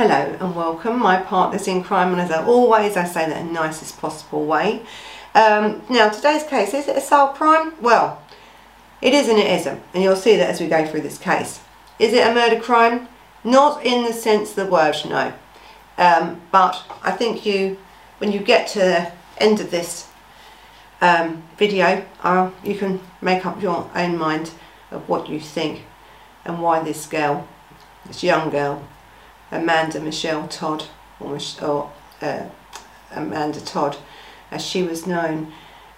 Hello and welcome, my partners in crime, and as always, I say that in the nicest possible way. Um, now, today's case, is it a sole crime? Well, it is and it isn't, and you'll see that as we go through this case. Is it a murder crime? Not in the sense of the word, no. Um, but I think you, when you get to the end of this um, video, uh, you can make up your own mind of what you think and why this girl, this young girl, Amanda Michelle Todd, or, or uh, Amanda Todd, as she was known.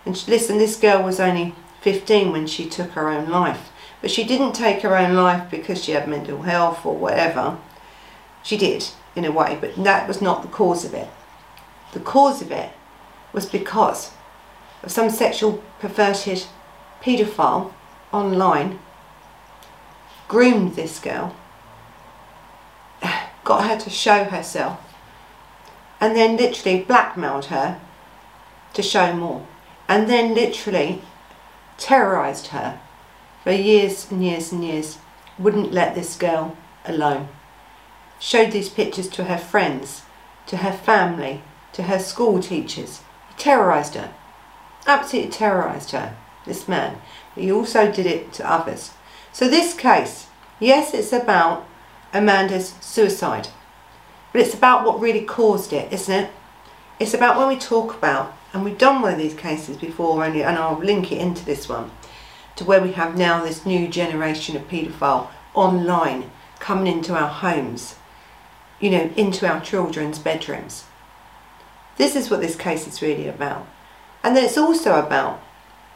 And she, listen, this girl was only 15 when she took her own life. But she didn't take her own life because she had mental health or whatever. She did, in a way, but that was not the cause of it. The cause of it was because of some sexual perverted paedophile online groomed this girl, got her to show herself, and then literally blackmailed her to show more, and then literally terrorized her for years and years and years, wouldn't let this girl alone. Showed these pictures to her friends, to her family, to her school teachers. He terrorized her. Absolutely terrorized her, this man. But he also did it to others. So this case, yes, it's about Amanda's suicide. But it's about what really caused it, isn't it? It's about when we talk about, and we've done one of these cases before, and I'll link it into this one, to where we have now this new generation of paedophile online coming into our homes, you know, into our children's bedrooms. This is what this case is really about. And then it's also about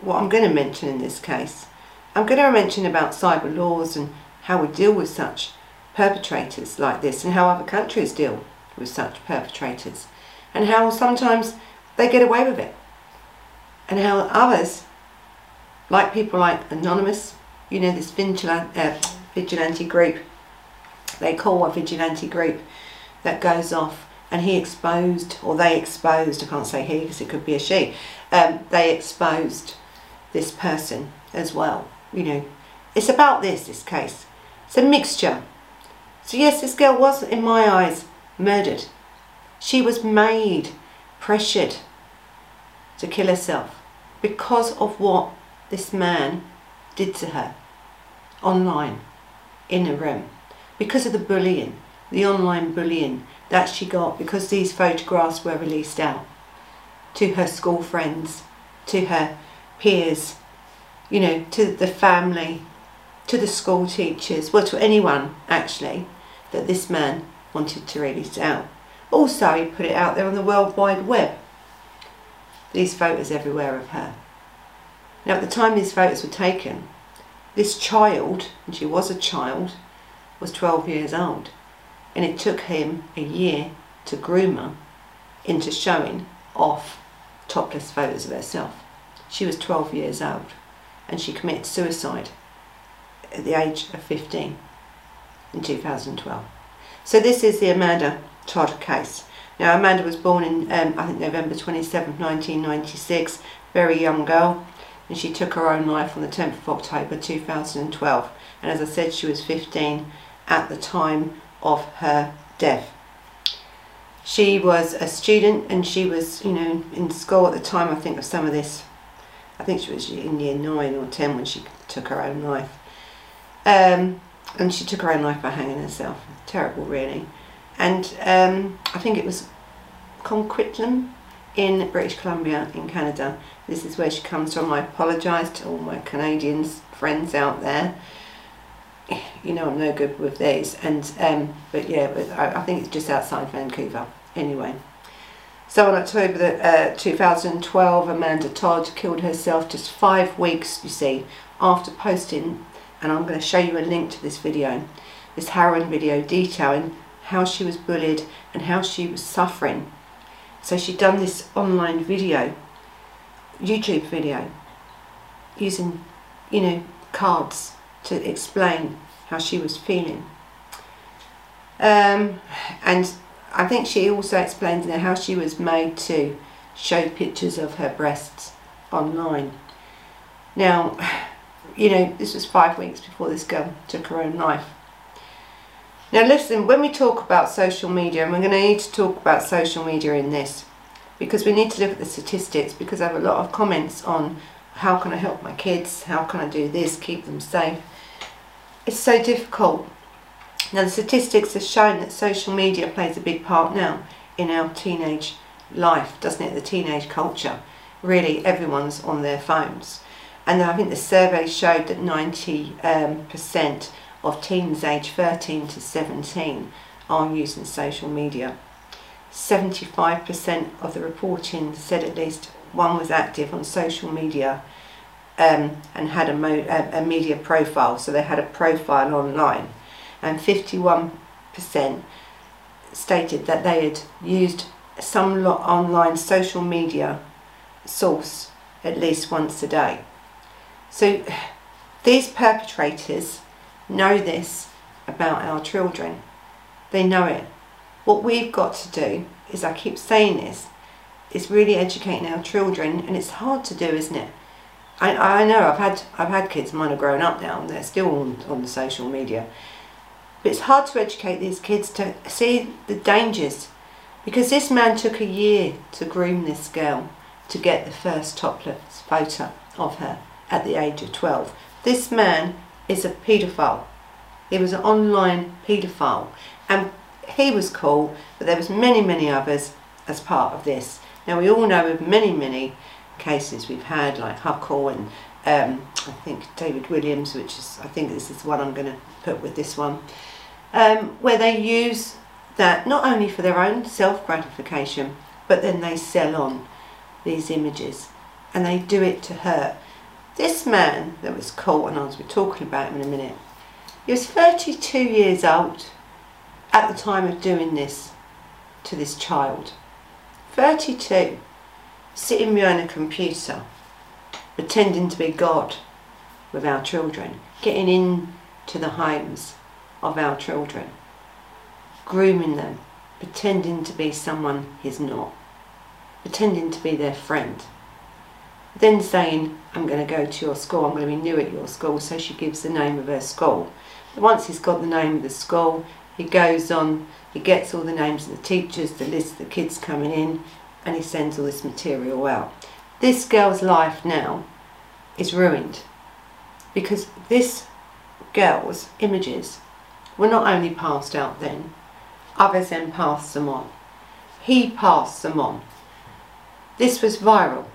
what I'm going to mention in this case. I'm going to mention about cyber laws and how we deal with such perpetrators like this and how other countries deal with such perpetrators and how sometimes they get away with it and how others like people like Anonymous you know this vigilante, uh, vigilante group they call a vigilante group that goes off and he exposed or they exposed I can't say he because it could be a she um, they exposed this person as well you know. It's about this this case. It's a mixture so yes, this girl was, in my eyes, murdered. She was made, pressured to kill herself because of what this man did to her online in a room because of the bullying the online bullying that she got because these photographs were released out to her school friends to her peers you know to the family to the school teachers well to anyone actually that this man wanted to release out. Also, he put it out there on the World Wide Web. These photos everywhere of her. Now, at the time these photos were taken, this child, and she was a child, was 12 years old. And it took him a year to groom her into showing off topless photos of herself. She was 12 years old and she committed suicide at the age of 15 in 2012. So this is the Amanda Todd case. Now Amanda was born in, um, I think November 27, 1996, very young girl, and she took her own life on the 10th of October 2012. And as I said, she was 15 at the time of her death. She was a student and she was, you know, in school at the time, I think, of some of this. I think she was in year 9 or 10 when she took her own life. Um, and she took her own life by hanging herself. Terrible, really. And um, I think it was Coquitlam in British Columbia in Canada. This is where she comes from. I apologise to all my Canadian friends out there. You know I'm no good with these, and um, but yeah, I, I, think it's just outside Vancouver. Anyway, so on October the, uh, 2012, Amanda Todd killed herself just five weeks, you see, after posting and I'm going to show you a link to this video, this harrowing video detailing how she was bullied and how she was suffering. So she'd done this online video, YouTube video, using, you know, cards to explain how she was feeling. Um, and I think she also explained know, how she was made to show pictures of her breasts online. Now, you know, this was five weeks before this girl took her own life. Now listen, when we talk about social media, and we're going to need to talk about social media in this, because we need to look at the statistics, because I have a lot of comments on how can I help my kids, how can I do this, keep them safe. It's so difficult. Now the statistics have shown that social media plays a big part now in our teenage life, doesn't it? The teenage culture. Really, everyone's on their phones. And I think the survey showed that 90% um, of teens aged 13 to 17 are using social media. 75% of the reporting said at least one was active on social media um, and had a, a, media profile, so they had a profile online. And 51% stated that they had used some online social media source at least once a day. So these perpetrators know this about our children. They know it. What we've got to do is, I keep saying this, is really educating our children, and it's hard to do, isn't it? I, I know I've had I've had kids, mine are grown up now, and they're still on, on the social media. But it's hard to educate these kids to see the dangers, because this man took a year to groom this girl to get the first topless photo of her at the age of 12. This man is a paedophile. He was an online paedophile, and he was cool, but there was many, many others as part of this. Now we all know of many, many cases we've had, like Huckle and um, I think David Williams, which is I think this is what I'm going to put with this one, um, where they use that not only for their own self gratification, but then they sell on these images, and they do it to hurt. This man that was caught, and I was talking about him in a minute, he was 32 years old at the time of doing this to this child. 32, sitting behind a computer, pretending to be God with our children, getting into the homes of our children, grooming them, pretending to be someone he's not, pretending to be their friend. Then saying, I'm going to go to your school, I'm going to be new at your school, so she gives the name of her school. Once he's got the name of the school, he goes on, he gets all the names of the teachers, the list of the kids coming in, and he sends all this material out. This girl's life now is ruined because this girl's images were not only passed out then, others then passed them on. He passed them on. This was viral.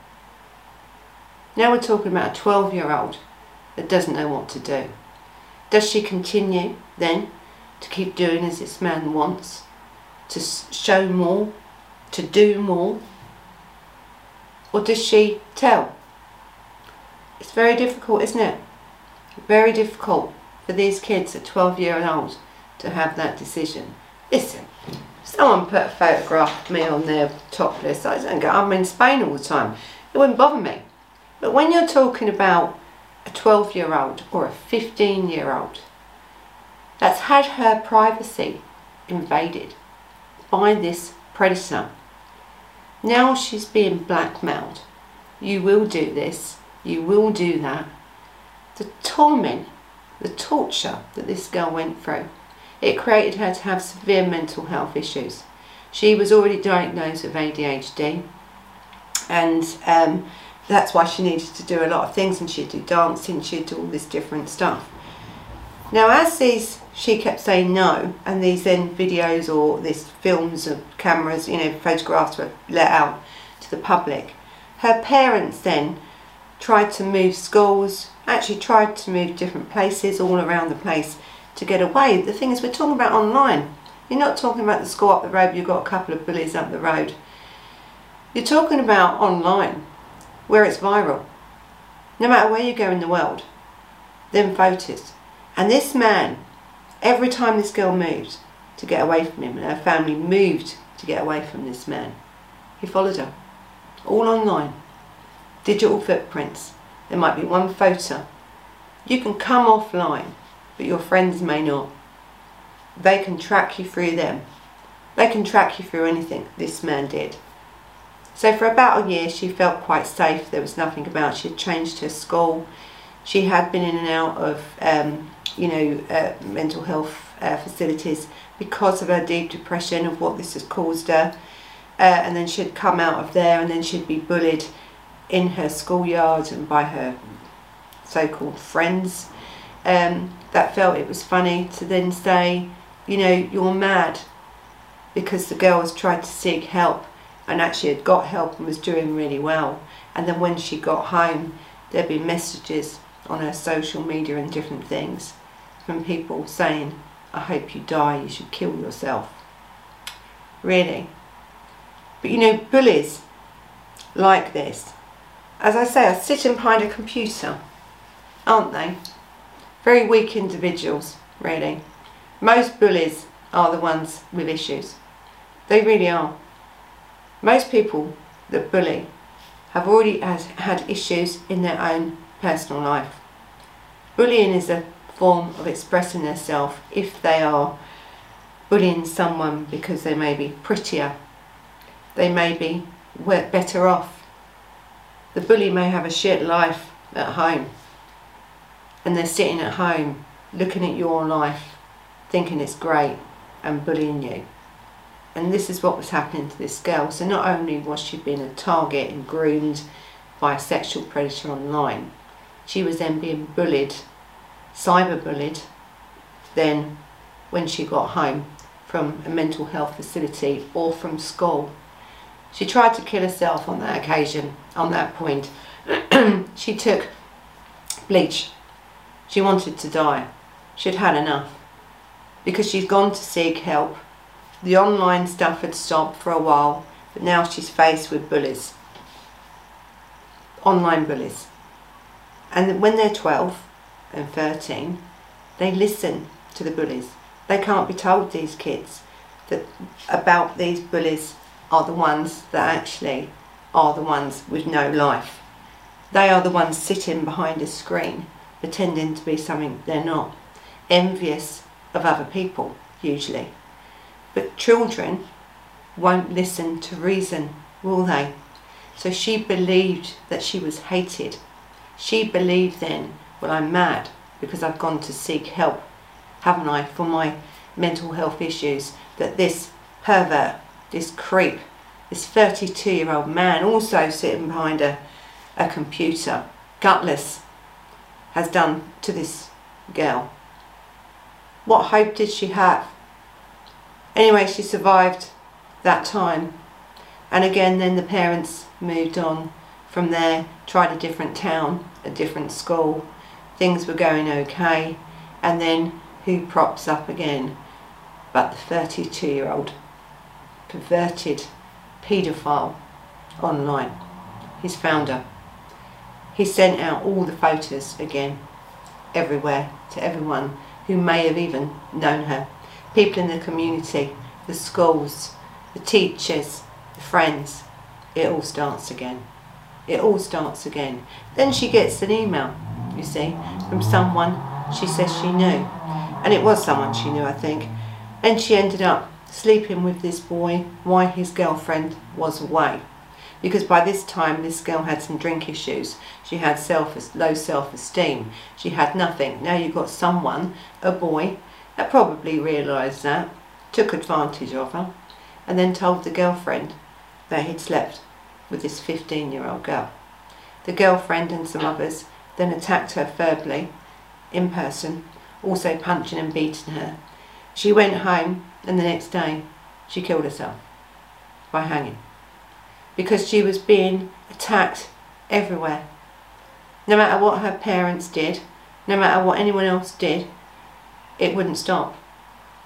Now we're talking about a 12 year old that doesn't know what to do. Does she continue then to keep doing as this man wants, to show more, to do more? Or does she tell? It's very difficult, isn't it? Very difficult for these kids at 12 years old to have that decision. Listen, someone put a photograph of me on their top list. I don't go, I'm in Spain all the time. It wouldn't bother me. But when you're talking about a 12 year old or a 15 year old that's had her privacy invaded by this predator. Now she's being blackmailed. You will do this, you will do that. The torment, the torture that this girl went through, it created her to have severe mental health issues. She was already diagnosed with ADHD, and um, that's why she needed to do a lot of things, and she'd do dancing, she'd do all this different stuff. Now, as these, she kept saying no, and these then videos or these films of cameras, you know, photographs were let out to the public. Her parents then tried to move schools, actually tried to move different places all around the place to get away. The thing is, we're talking about online. You're not talking about the school up the road, you've got a couple of bullies up the road. You're talking about online, where it's viral. No matter where you go in the world, them photos and this man, every time this girl moved to get away from him, and her family moved to get away from this man, he followed her. All online. Digital footprints. There might be one photo. You can come offline, but your friends may not. They can track you through them. They can track you through anything this man did. So for about a year she felt quite safe. There was nothing about. She had changed her school. She had been in and out of um, you know, uh, mental health uh, facilities because of her deep depression of what this has caused her. Uh, and then she'd come out of there and then she'd be bullied in her schoolyard and by her so-called friends um, that felt it was funny to then say, you know, you're mad because the girl has tried to seek help and actually had got help and was doing really well. And then when she got home, there'd be messages on her social media and different things from people saying, I hope you die, you should kill yourself. Really. But you know, bullies like this, as I say, are sitting behind a computer, aren't they? Very weak individuals, really. Most bullies are the ones with issues. They really are. Most people that bully have already has, had issues in their own personal life. Bullying is a form of expressing themselves if they are bullying someone because they may be prettier, they may be better off. The bully may have a shit life at home and they're sitting at home looking at your life thinking it's great and bullying you. And this is what was happening to this girl. So not only was she being a target and groomed by a sexual predator online, she was then being bullied cyberbullied then when she got home from a mental health facility or from school. She tried to kill herself on that occasion, on that point. she took bleach. She wanted to die. She'd had enough. Because she's gone to seek help. The online stuff had stopped for a while, but now she's faced with bullies. Online bullies. And when they're 12, and 13, they listen to the bullies. They can't be told, these kids, that about these bullies are the ones that actually are the ones with no life. They are the ones sitting behind a screen, pretending to be something they're not, envious of other people, usually. But children won't listen to reason, will they? So she believed that she was hated. She believed then well, I'm mad because I've gone to seek help, haven't I, for my mental health issues. That this pervert, this creep, this 32 year old man, also sitting behind a, a computer, gutless, has done to this girl. What hope did she have? Anyway, she survived that time. And again, then the parents moved on from there, tried a different town, a different school, things were going okay, and then who props up again but the 32 year old perverted paedophile online. his founder. He sent out all the photos again, everywhere, to everyone who may have even known her. People in the community, the schools, the teachers, the friends. It all starts again. It all starts again. Then she gets an email you see, from someone she says she knew. And it was someone she knew, I think. And she ended up sleeping with this boy while his girlfriend was away. Because by this time, this girl had some drink issues. She had self low self-esteem. She had nothing. Now you've got someone, a boy, probably realised that, took advantage of her, and then told the girlfriend that he'd slept with this 15-year-old girl. The girlfriend and some others then attacked her verbally, in person, also punching and beating her. She went home and the next day she killed herself by hanging because she was being attacked everywhere. No matter what her parents did, no matter what anyone else did, it wouldn't stop.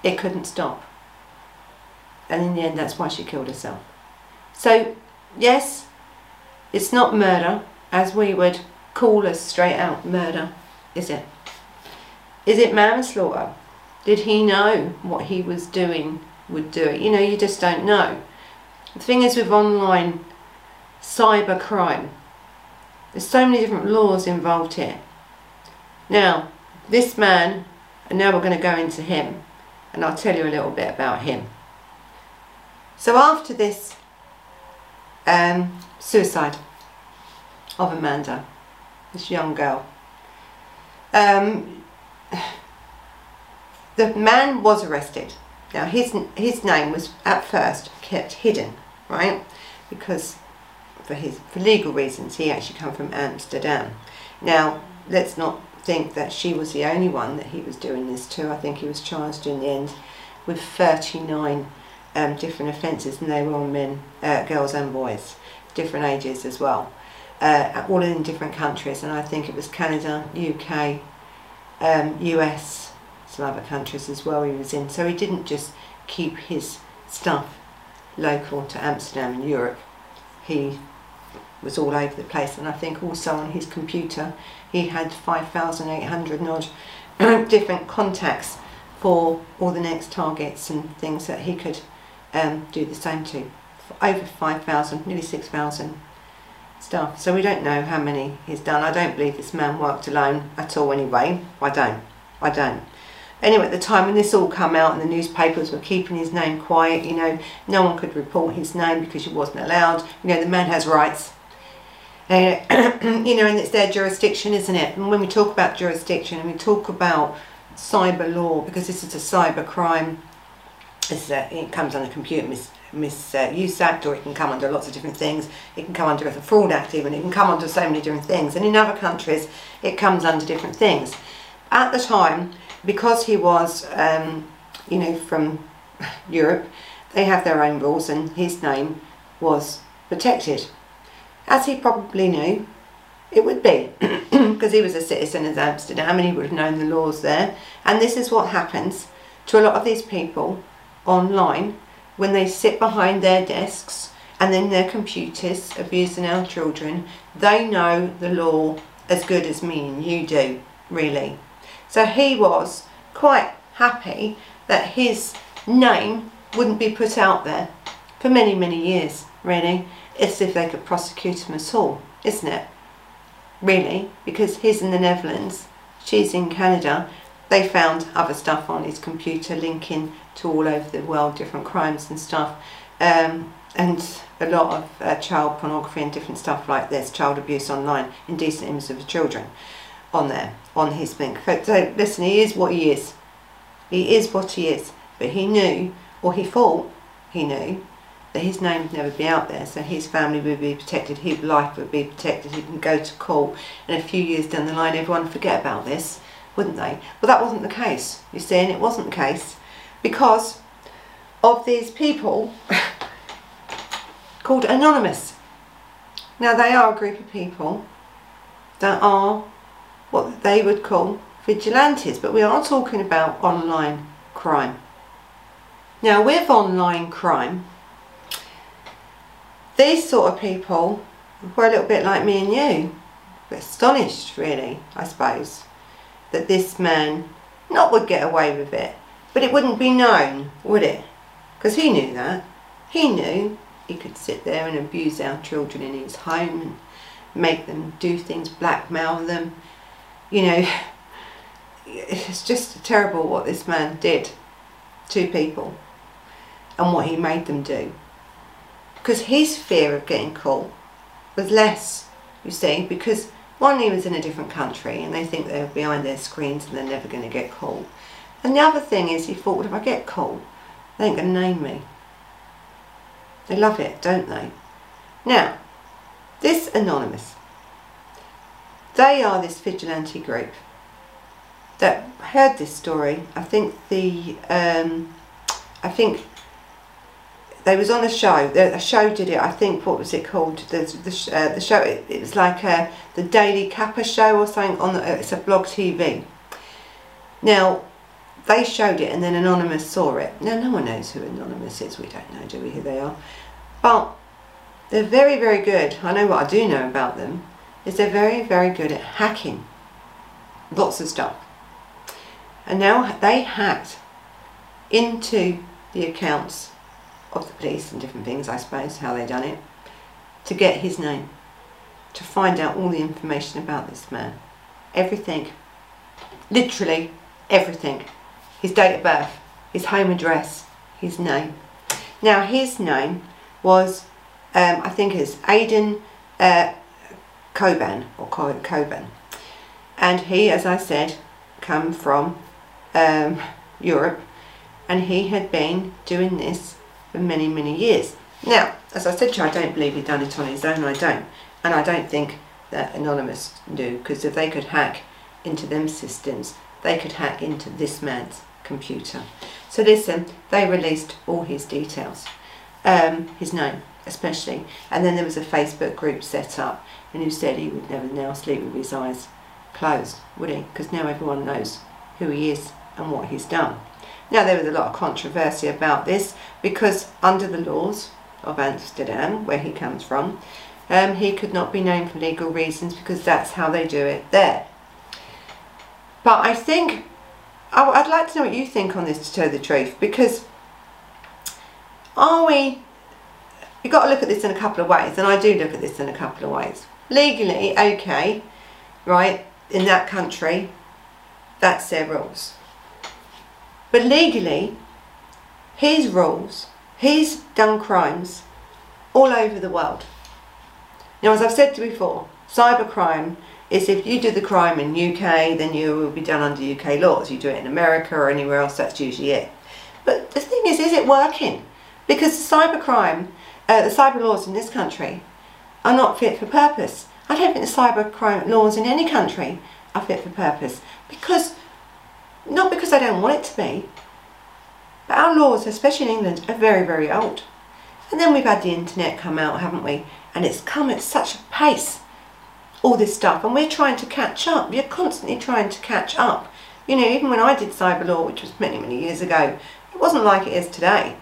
It couldn't stop. And in the end, that's why she killed herself. So, yes, it's not murder as we would call a straight out murder, is it? Is it manslaughter? Did he know what he was doing would do it? You know, you just don't know. The thing is with online cyber crime, there's so many different laws involved here. Now, this man, and now we're going to go into him, and I'll tell you a little bit about him. So after this um, suicide of Amanda, this young girl. Um, the man was arrested. Now his his name was at first kept hidden, right? Because for his for legal reasons, he actually come from Amsterdam. Now let's not think that she was the only one that he was doing this to. I think he was charged in the end with 39 um, different offences, and they were all men, uh, girls, and boys, different ages as well, uh, all in different countries. And I think it was Canada, UK, um, US, some other countries as well. He was in, so he didn't just keep his stuff local to Amsterdam and Europe. He was all over the place, and I think also on his computer he had 5,800 odd different contacts for all the next targets and things that he could um, do the same to. Over 5,000, nearly 6,000 stuff. So we don't know how many he's done. I don't believe this man worked alone at all anyway. I don't. I don't. Anyway, at the time when this all come out and the newspapers were keeping his name quiet, you know, no one could report his name because he wasn't allowed. You know, the man has rights. Uh, you know, and it's their jurisdiction, isn't it? And when we talk about jurisdiction and we talk about cyber law, because this is a cyber crime, a, it comes under Computer Mis Misuse Act, or it can come under lots of different things. It can come under the Fraud Act, even. It can come under so many different things. And in other countries, it comes under different things. At the time, because he was, um, you know, from Europe, they have their own rules, and his name was protected as he probably knew it would be, because he was a citizen of Amsterdam and he would have known the laws there. And this is what happens to a lot of these people online when they sit behind their desks and then their computers abusing our children. They know the law as good as me and you do, really. So he was quite happy that his name wouldn't be put out there for many, many years, really. It's if they could prosecute him at all, isn't it? Really, because he's in the Netherlands, she's in Canada. They found other stuff on his computer linking to all over the world, different crimes and stuff. Um, and a lot of uh, child pornography and different stuff like this, child abuse online, indecent images of children on there, on his thing. So listen, he is what he is. He is what he is. But he knew, or he thought he knew, that his name would never be out there, so his family would be protected, his life would be protected, he can go to court, and a few years down the line everyone would forget about this, wouldn't they? Well, that wasn't the case, you see, and it wasn't the case because of these people called Anonymous. Now, they are a group of people that are what they would call vigilantes, but we are talking about online crime. Now, with online crime, these sort of people were a little bit like me and you. Astonished, really, I suppose, that this man not would get away with it, but it wouldn't be known, would it? Because he knew that. He knew he could sit there and abuse our children in his home and make them do things, blackmail them. You know, it's just terrible what this man did to people and what he made them do because his fear of getting caught was less, you see, because one, he was in a different country and they think they're behind their screens and they're never going to get caught. And the other thing is he thought, well, if I get caught, they ain't going to name me. They love it, don't they? Now, this Anonymous, they are this vigilante group that heard this story. I think the, um, I think they was on a show. A show did it. I think what was it called? The the, uh, the show. It, it, was like a, the Daily Capper show or something. On the, uh, it's a blog TV. Now, they showed it, and then Anonymous saw it. Now, no one knows who Anonymous is. We don't know, do we? Who they are? But they're very, very good. I know what I do know about them is they're very, very good at hacking lots of stuff. And now they hacked into the accounts of the police and different things, I suppose, how they done it, to get his name, to find out all the information about this man. Everything. Literally everything. His date of birth, his home address, his name. Now his name was, um, I think it's Aydin uh, Coban, or Coban. And he, as I said, come from um, Europe, and he had been doing this for many, many years. Now, as I said to you, I don't believe he'd done it on his own, I don't. And I don't think that Anonymous knew, because if they could hack into them systems, they could hack into this man's computer. So listen, they released all his details, um, his name especially, and then there was a Facebook group set up, and who said he would never now sleep with his eyes closed, would he? Because now everyone knows who he is and what he's done. Now there was a lot of controversy about this because under the laws of Amsterdam, where he comes from, um, he could not be named for legal reasons because that's how they do it there. But I think, I'd like to know what you think on this to tell the truth because are we, you've got to look at this in a couple of ways and I do look at this in a couple of ways. Legally, okay, right, in that country, that's their rules. But legally, he's rules, he's done crimes all over the world. Now, as I've said before, cybercrime is if you do the crime in UK, then you will be done under UK laws. You do it in America or anywhere else, that's usually it. But the thing is, is it working? Because cybercrime, uh, the cyber laws in this country are not fit for purpose. I don't think the cybercrime laws in any country are fit for purpose. Because, not because I don't want it to be, but our laws, especially in England, are very, very old. And then we've had the internet come out, haven't we? And it's come at such a pace, all this stuff. And we're trying to catch up. We're constantly trying to catch up. You know, even when I did cyber law, which was many, many years ago, it wasn't like it is today.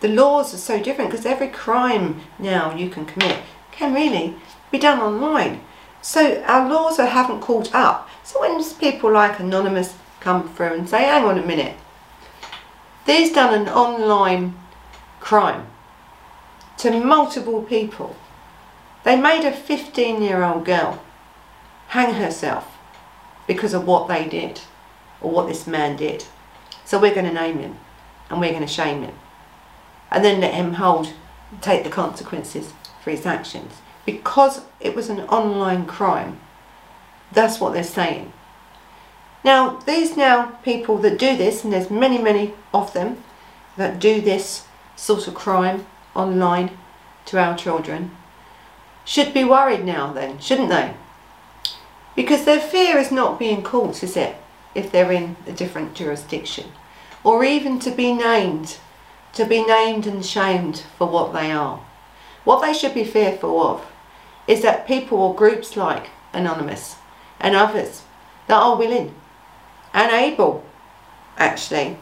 The laws are so different because every crime now you can commit can really be done online. So our laws haven't caught up. So when people like Anonymous come through and say, hang on a minute, they've done an online crime to multiple people. They made a 15 year old girl hang herself because of what they did or what this man did. So we're going to name him and we're going to shame him and then let him hold, take the consequences for his actions. Because it was an online crime, that's what they're saying. Now, these now people that do this, and there's many, many of them that do this sort of crime online to our children, should be worried now then, shouldn't they? Because their fear is not being caught, is it? If they're in a different jurisdiction. Or even to be named, to be named and shamed for what they are. What they should be fearful of is that people or groups like Anonymous and others that are willing and able, actually,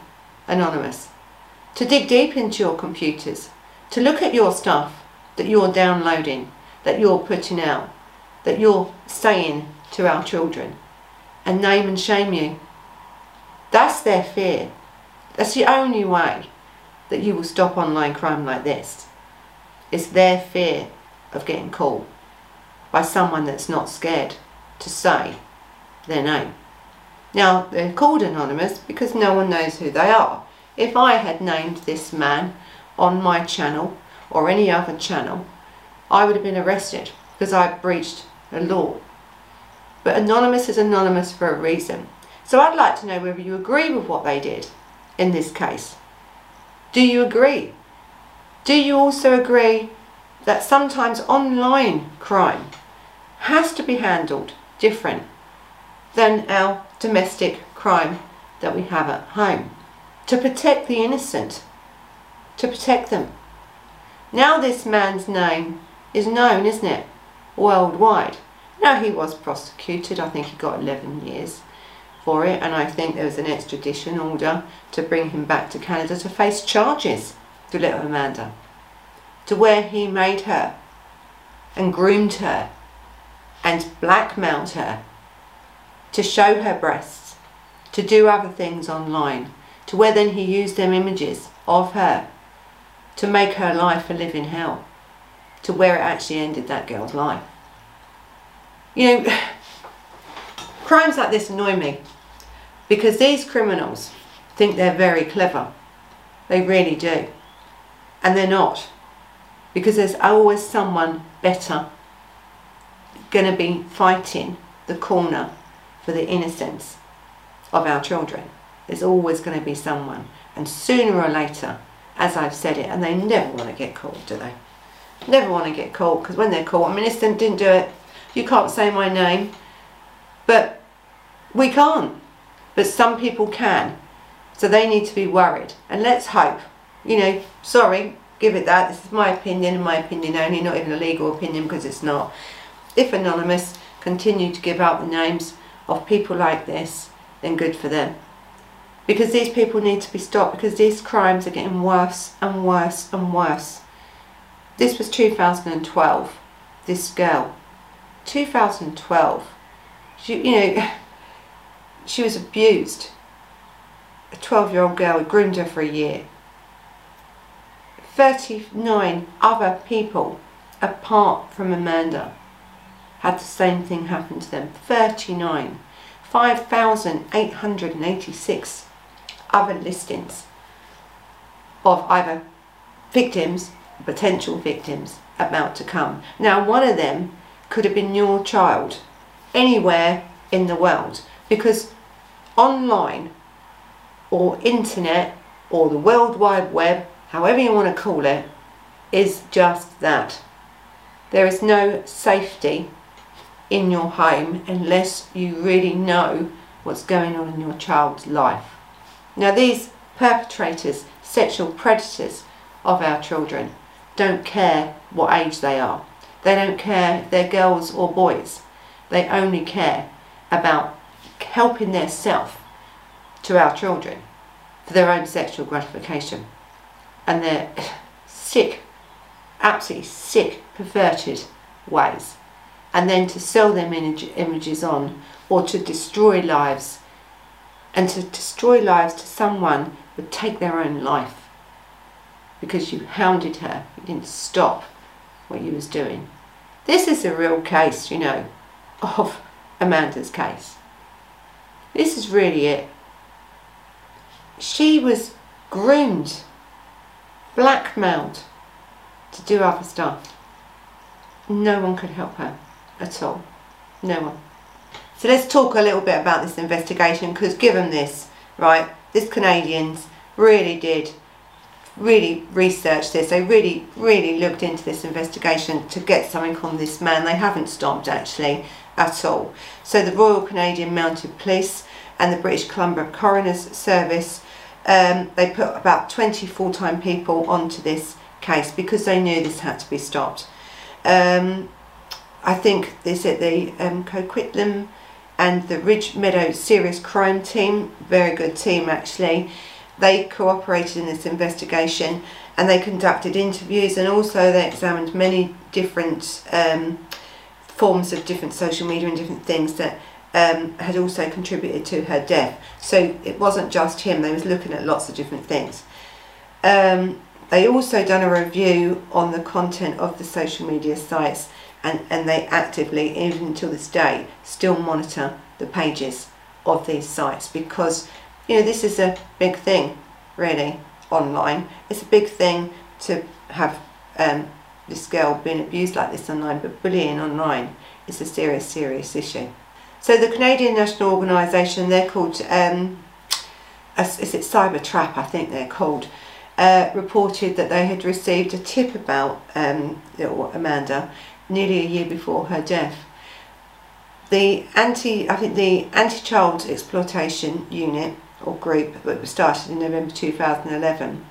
Anonymous, to dig deep into your computers, to look at your stuff that you're downloading, that you're putting out, that you're saying to our children, and name and shame you. That's their fear. That's the only way that you will stop online crime like this. It's their fear of getting caught by someone that's not scared to say their name. Now, they're called anonymous because no one knows who they are. If I had named this man on my channel or any other channel, I would have been arrested because I breached a law. But anonymous is anonymous for a reason. So I'd like to know whether you agree with what they did in this case. Do you agree? Do you also agree that sometimes online crime has to be handled different than our domestic crime that we have at home. To protect the innocent, to protect them. Now this man's name is known, isn't it, worldwide. Now he was prosecuted, I think he got 11 years for it. And I think there was an extradition order to bring him back to Canada to face charges to little Amanda, to where he made her and groomed her and blackmailed her to show her breasts, to do other things online, to where then he used them images of her to make her life a living hell, to where it actually ended that girl's life. You know, crimes like this annoy me because these criminals think they're very clever. They really do. And they're not. Because there's always someone better going to be fighting the corner for the innocence of our children. There's always going to be someone. And sooner or later, as I've said it, and they never want to get caught, do they? Never want to get caught because when they're caught, I mean, Minister didn't do it. You can't say my name, but we can't. But some people can. So they need to be worried. And let's hope, you know, sorry, give it that. This is my opinion and my opinion only, not even a legal opinion because it's not. If Anonymous continue to give out the names of people like this, then good for them. Because these people need to be stopped because these crimes are getting worse and worse and worse. This was 2012, this girl. 2012. She, you know, she was abused. A 12 year old girl groomed her for a year. 39 other people apart from Amanda had the same thing happen to them. 39. 5,886 other listings of either victims, potential victims about to come. Now, one of them could have been your child anywhere in the world because online or internet or the World Wide Web, however you want to call it, is just that. There is no safety in your home unless you really know what's going on in your child's life. Now these perpetrators, sexual predators of our children, don't care what age they are. They don't care if they're girls or boys. They only care about helping their self to our children for their own sexual gratification. And they're sick, absolutely sick, perverted ways and then to sell them image, images on or to destroy lives. And to destroy lives to someone would take their own life because you hounded her, you didn't stop what you was doing. This is a real case, you know, of Amanda's case. This is really it. She was groomed, blackmailed to do other stuff. No one could help her at all. No one. So let's talk a little bit about this investigation because given this, right, this Canadians really did really research this. They really, really looked into this investigation to get something on this man. They haven't stopped actually at all. So the Royal Canadian Mounted Police and the British Columbia Coroner's Service, um, they put about 20 full-time people onto this case because they knew this had to be stopped. Um, I think they said the um, Coquitlam and the Ridge Meadow Serious Crime Team, very good team actually, they cooperated in this investigation and they conducted interviews and also they examined many different um, forms of different social media and different things that um, had also contributed to her death. So it wasn't just him, they was looking at lots of different things. Um, they also done a review on the content of the social media sites and, and they actively, even until this day, still monitor the pages of these sites because you know this is a big thing really online. It's a big thing to have um, this girl being abused like this online but bullying online is a serious serious issue. So the Canadian National Organisation they're called um, is it Cyber Trap I think they're called uh, reported that they had received a tip about um, Amanda nearly a year before her death. The anti, I think the anti-child exploitation unit or group that was started in November 2011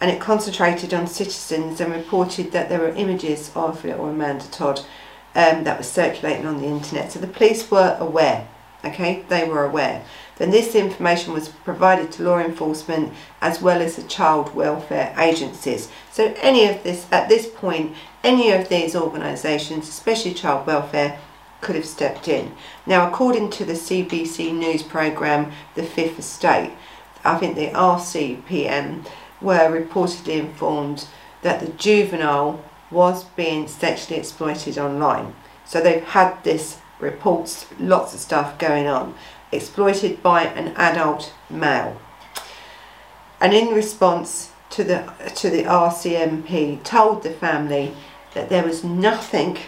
and it concentrated on citizens and reported that there were images of little Amanda Todd um, that was circulating on the internet. So the police were aware, okay, they were aware. Then this information was provided to law enforcement as well as the child welfare agencies. So any of this, at this point, any of these organisations, especially child welfare, could have stepped in. Now, according to the CBC News programme, The Fifth Estate, I think the RCPM were reportedly informed that the juvenile was being sexually exploited online. So they've had this reports, lots of stuff going on exploited by an adult male. And in response to the, to the RCMP told the family that there was nothing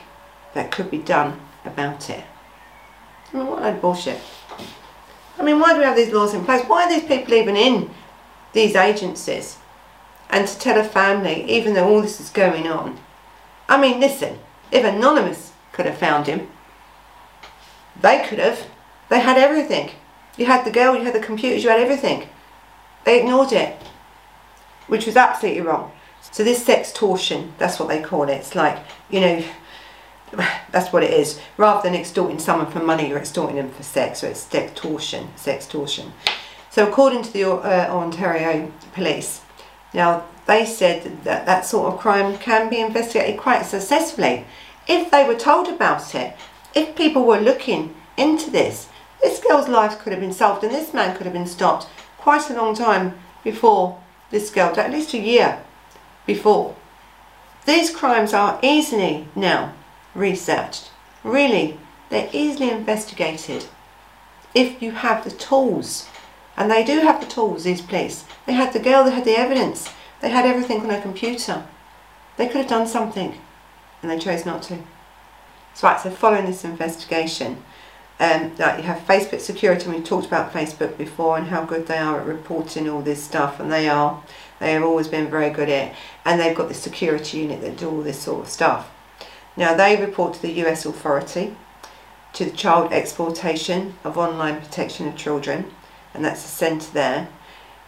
that could be done about it. I mean, what a bullshit. I mean, why do we have these laws in place? Why are these people even in these agencies? And to tell a family, even though all this is going on, I mean, listen, if Anonymous could have found him, they could have. They had everything. You had the girl, you had the computers, you had everything. They ignored it, which was absolutely wrong. So this sex sextortion, that's what they call it. It's like, you know, that's what it is. Rather than extorting someone for money, you're extorting them for sex. So it's sextortion, sextortion. So according to the uh, Ontario Police, now they said that that sort of crime can be investigated quite successfully if they were told about it. If people were looking into this, this girl's life could have been solved and this man could have been stopped quite a long time before this girl, at least a year before. These crimes are easily now researched. Really, they're easily investigated if you have the tools. And they do have the tools, these police. They had the girl, they had the evidence, they had everything on a computer. They could have done something, and they chose not to. So, right, so following this investigation, um, like you have Facebook security, and we talked about Facebook before and how good they are at reporting all this stuff, and they are. They have always been very good at it, and they've got the security unit that do all this sort of stuff. Now they report to the US authority, to the Child Exploitation of Online Protection of Children, and that's the centre there,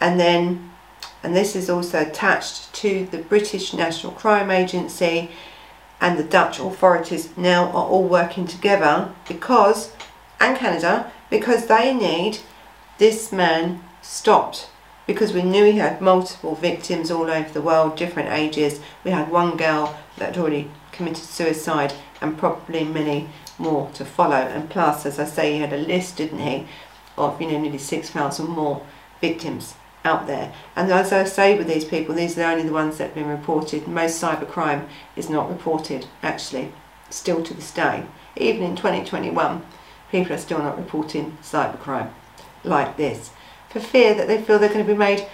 and then, and this is also attached to the British National Crime Agency, and the Dutch authorities now are all working together because and Canada because they need this man stopped because we knew he had multiple victims all over the world, different ages. We had one girl that had already committed suicide and probably many more to follow. And plus, as I say, he had a list, didn't he, of you know nearly 6,000 more victims out there. And as I say with these people, these are only the ones that have been reported. Most cybercrime is not reported, actually, still to this day. Even in 2021, people are still not reporting cybercrime like this for fear that they feel they're going to be made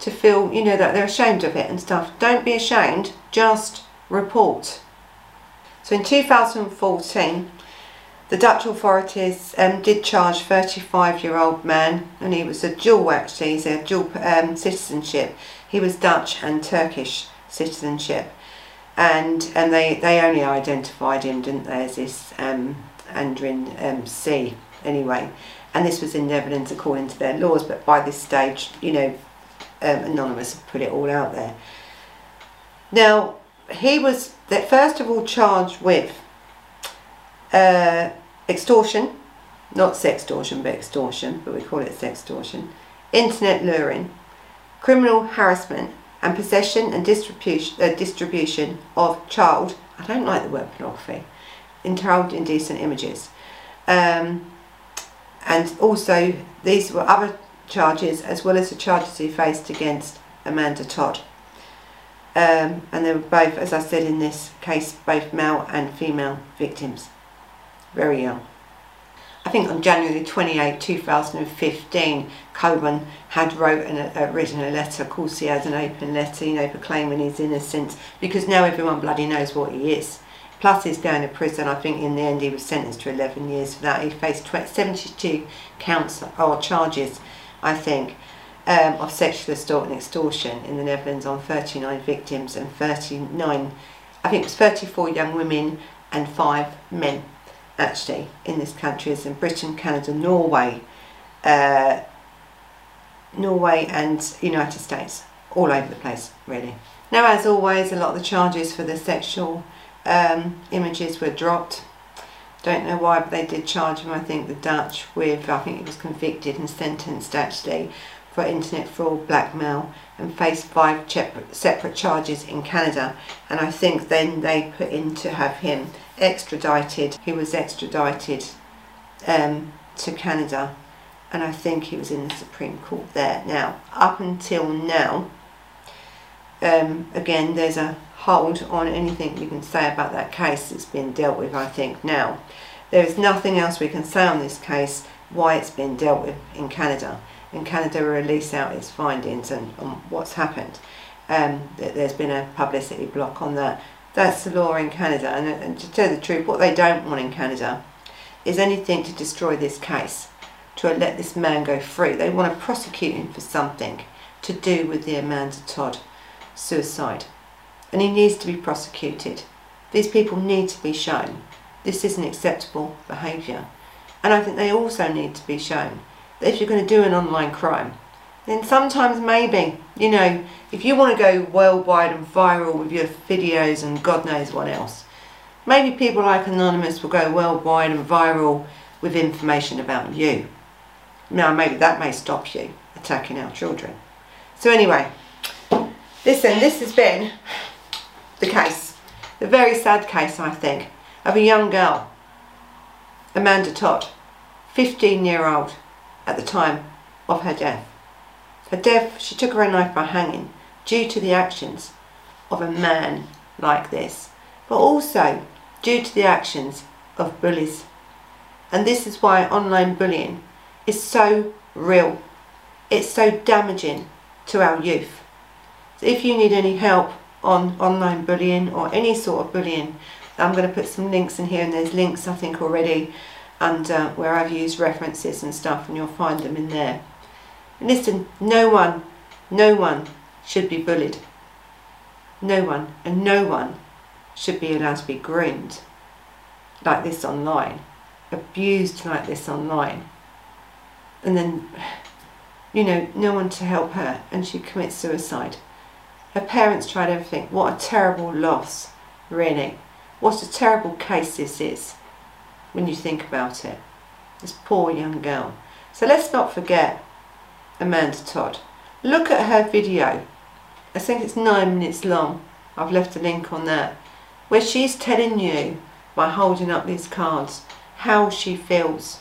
to feel, you know, that they're ashamed of it and stuff. Don't be ashamed, just report. So in 2014, the Dutch authorities um, did charge 35-year-old man, and he was a dual actually, he's a dual um, citizenship. He was Dutch and Turkish citizenship. And and they, they only identified him, didn't they, as this um, Aydin um, C. Anyway, and this was in Netherlands according to their laws, but by this stage, you know, um, Anonymous put it all out there. Now, he was first of all charged with uh, extortion, not sextortion, but extortion, but we call it sextortion, internet luring, criminal harassment, and possession and distribution, uh, distribution of child, I don't like the word pornography, child indecent images. Um, and also these were other charges as well as the charges he faced against Amanda Todd. Um, and they were both, as I said in this case, both male and female victims. Very young. I think on January 28, 2015, Coban had wrote an, uh, written a letter. Of course, he has an open letter, you know, proclaiming his innocence because now everyone bloody knows what he is. Plus, he's going to prison. I think in the end he was sentenced to 11 years for that. He faced 72 counts or charges, I think, um, of sexual assault and extortion in the Netherlands on 39 victims and 39, I think it was 34 young women and five men actually in this country as in Britain, Canada, Norway, uh, Norway and United States, all over the place really. Now as always a lot of the charges for the sexual um, images were dropped. Don't know why, but they did charge him, I think, the Dutch with, I think he was convicted and sentenced actually for internet fraud, blackmail, and faced five separate charges in Canada. And I think then they put in to have him extradited. He was extradited um, to Canada, and I think he was in the Supreme Court there. Now, up until now, um, again, there's a hold on anything we can say about that case that's been dealt with, I think, now. There is nothing else we can say on this case, why it's been dealt with in Canada. And Canada will release out its findings and on what's happened. Um, there's been a publicity block on that. That's the law in Canada. And, and to tell the truth, what they don't want in Canada is anything to destroy this case, to let this man go free. They want to prosecute him for something to do with the Amanda Todd suicide. And he needs to be prosecuted. These people need to be shown this isn't acceptable behaviour. And I think they also need to be shown that if you're going to do an online crime, then sometimes maybe, you know, if you want to go worldwide and viral with your videos and God knows what else, maybe people like Anonymous will go worldwide and viral with information about you. Now, maybe that may stop you attacking our children. So anyway, listen, this has been the case. the very sad case, I think, of a young girl, Amanda Todd, 15 year old at the time of her death. Her death, she took her own life by hanging due to the actions of a man like this, but also due to the actions of bullies. And this is why online bullying is so real. It's so damaging to our youth. If you need any help on online bullying or any sort of bullying, I'm going to put some links in here and there's links I think already and uh, where I've used references and stuff and you'll find them in there. And listen, no one, no one should be bullied. No one and no one should be allowed to be groomed like this online, abused like this online. And then, you know, no one to help her and she commits suicide. Her parents tried everything. What a terrible loss, really. What a terrible case this is when you think about it. This poor young girl. So let's not forget Amanda Todd. Look at her video. I think it's nine minutes long. I've left a link on that. Where she's telling you, by holding up these cards, how she feels.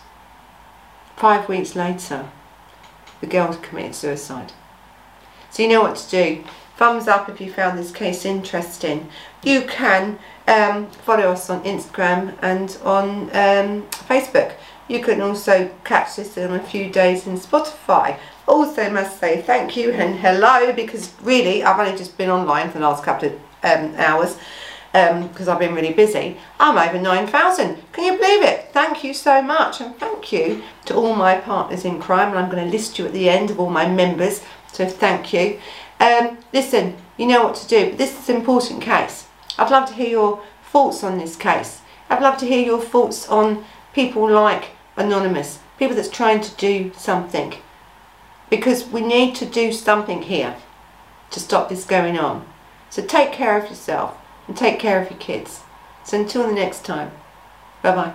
Five weeks later, the girl committed suicide. So you know what to do. Thumbs up if you found this case interesting. You can um, follow us on Instagram and on um, Facebook. You can also catch this in a few days in Spotify. Also must say thank you and hello because really I've only just been online for the last couple of um, hours because um, I've been really busy. I'm over 9,000. Can you believe it? Thank you so much and thank you to all my partners in crime and I'm going to list you at the end of all my members so thank you. Um, listen, you know what to do but this is an important case. I'd love to hear your thoughts on this case. I'd love to hear your thoughts on people like Anonymous, people that's trying to do something. Because we need to do something here to stop this going on. So take care of yourself and take care of your kids. So until the next time, bye bye.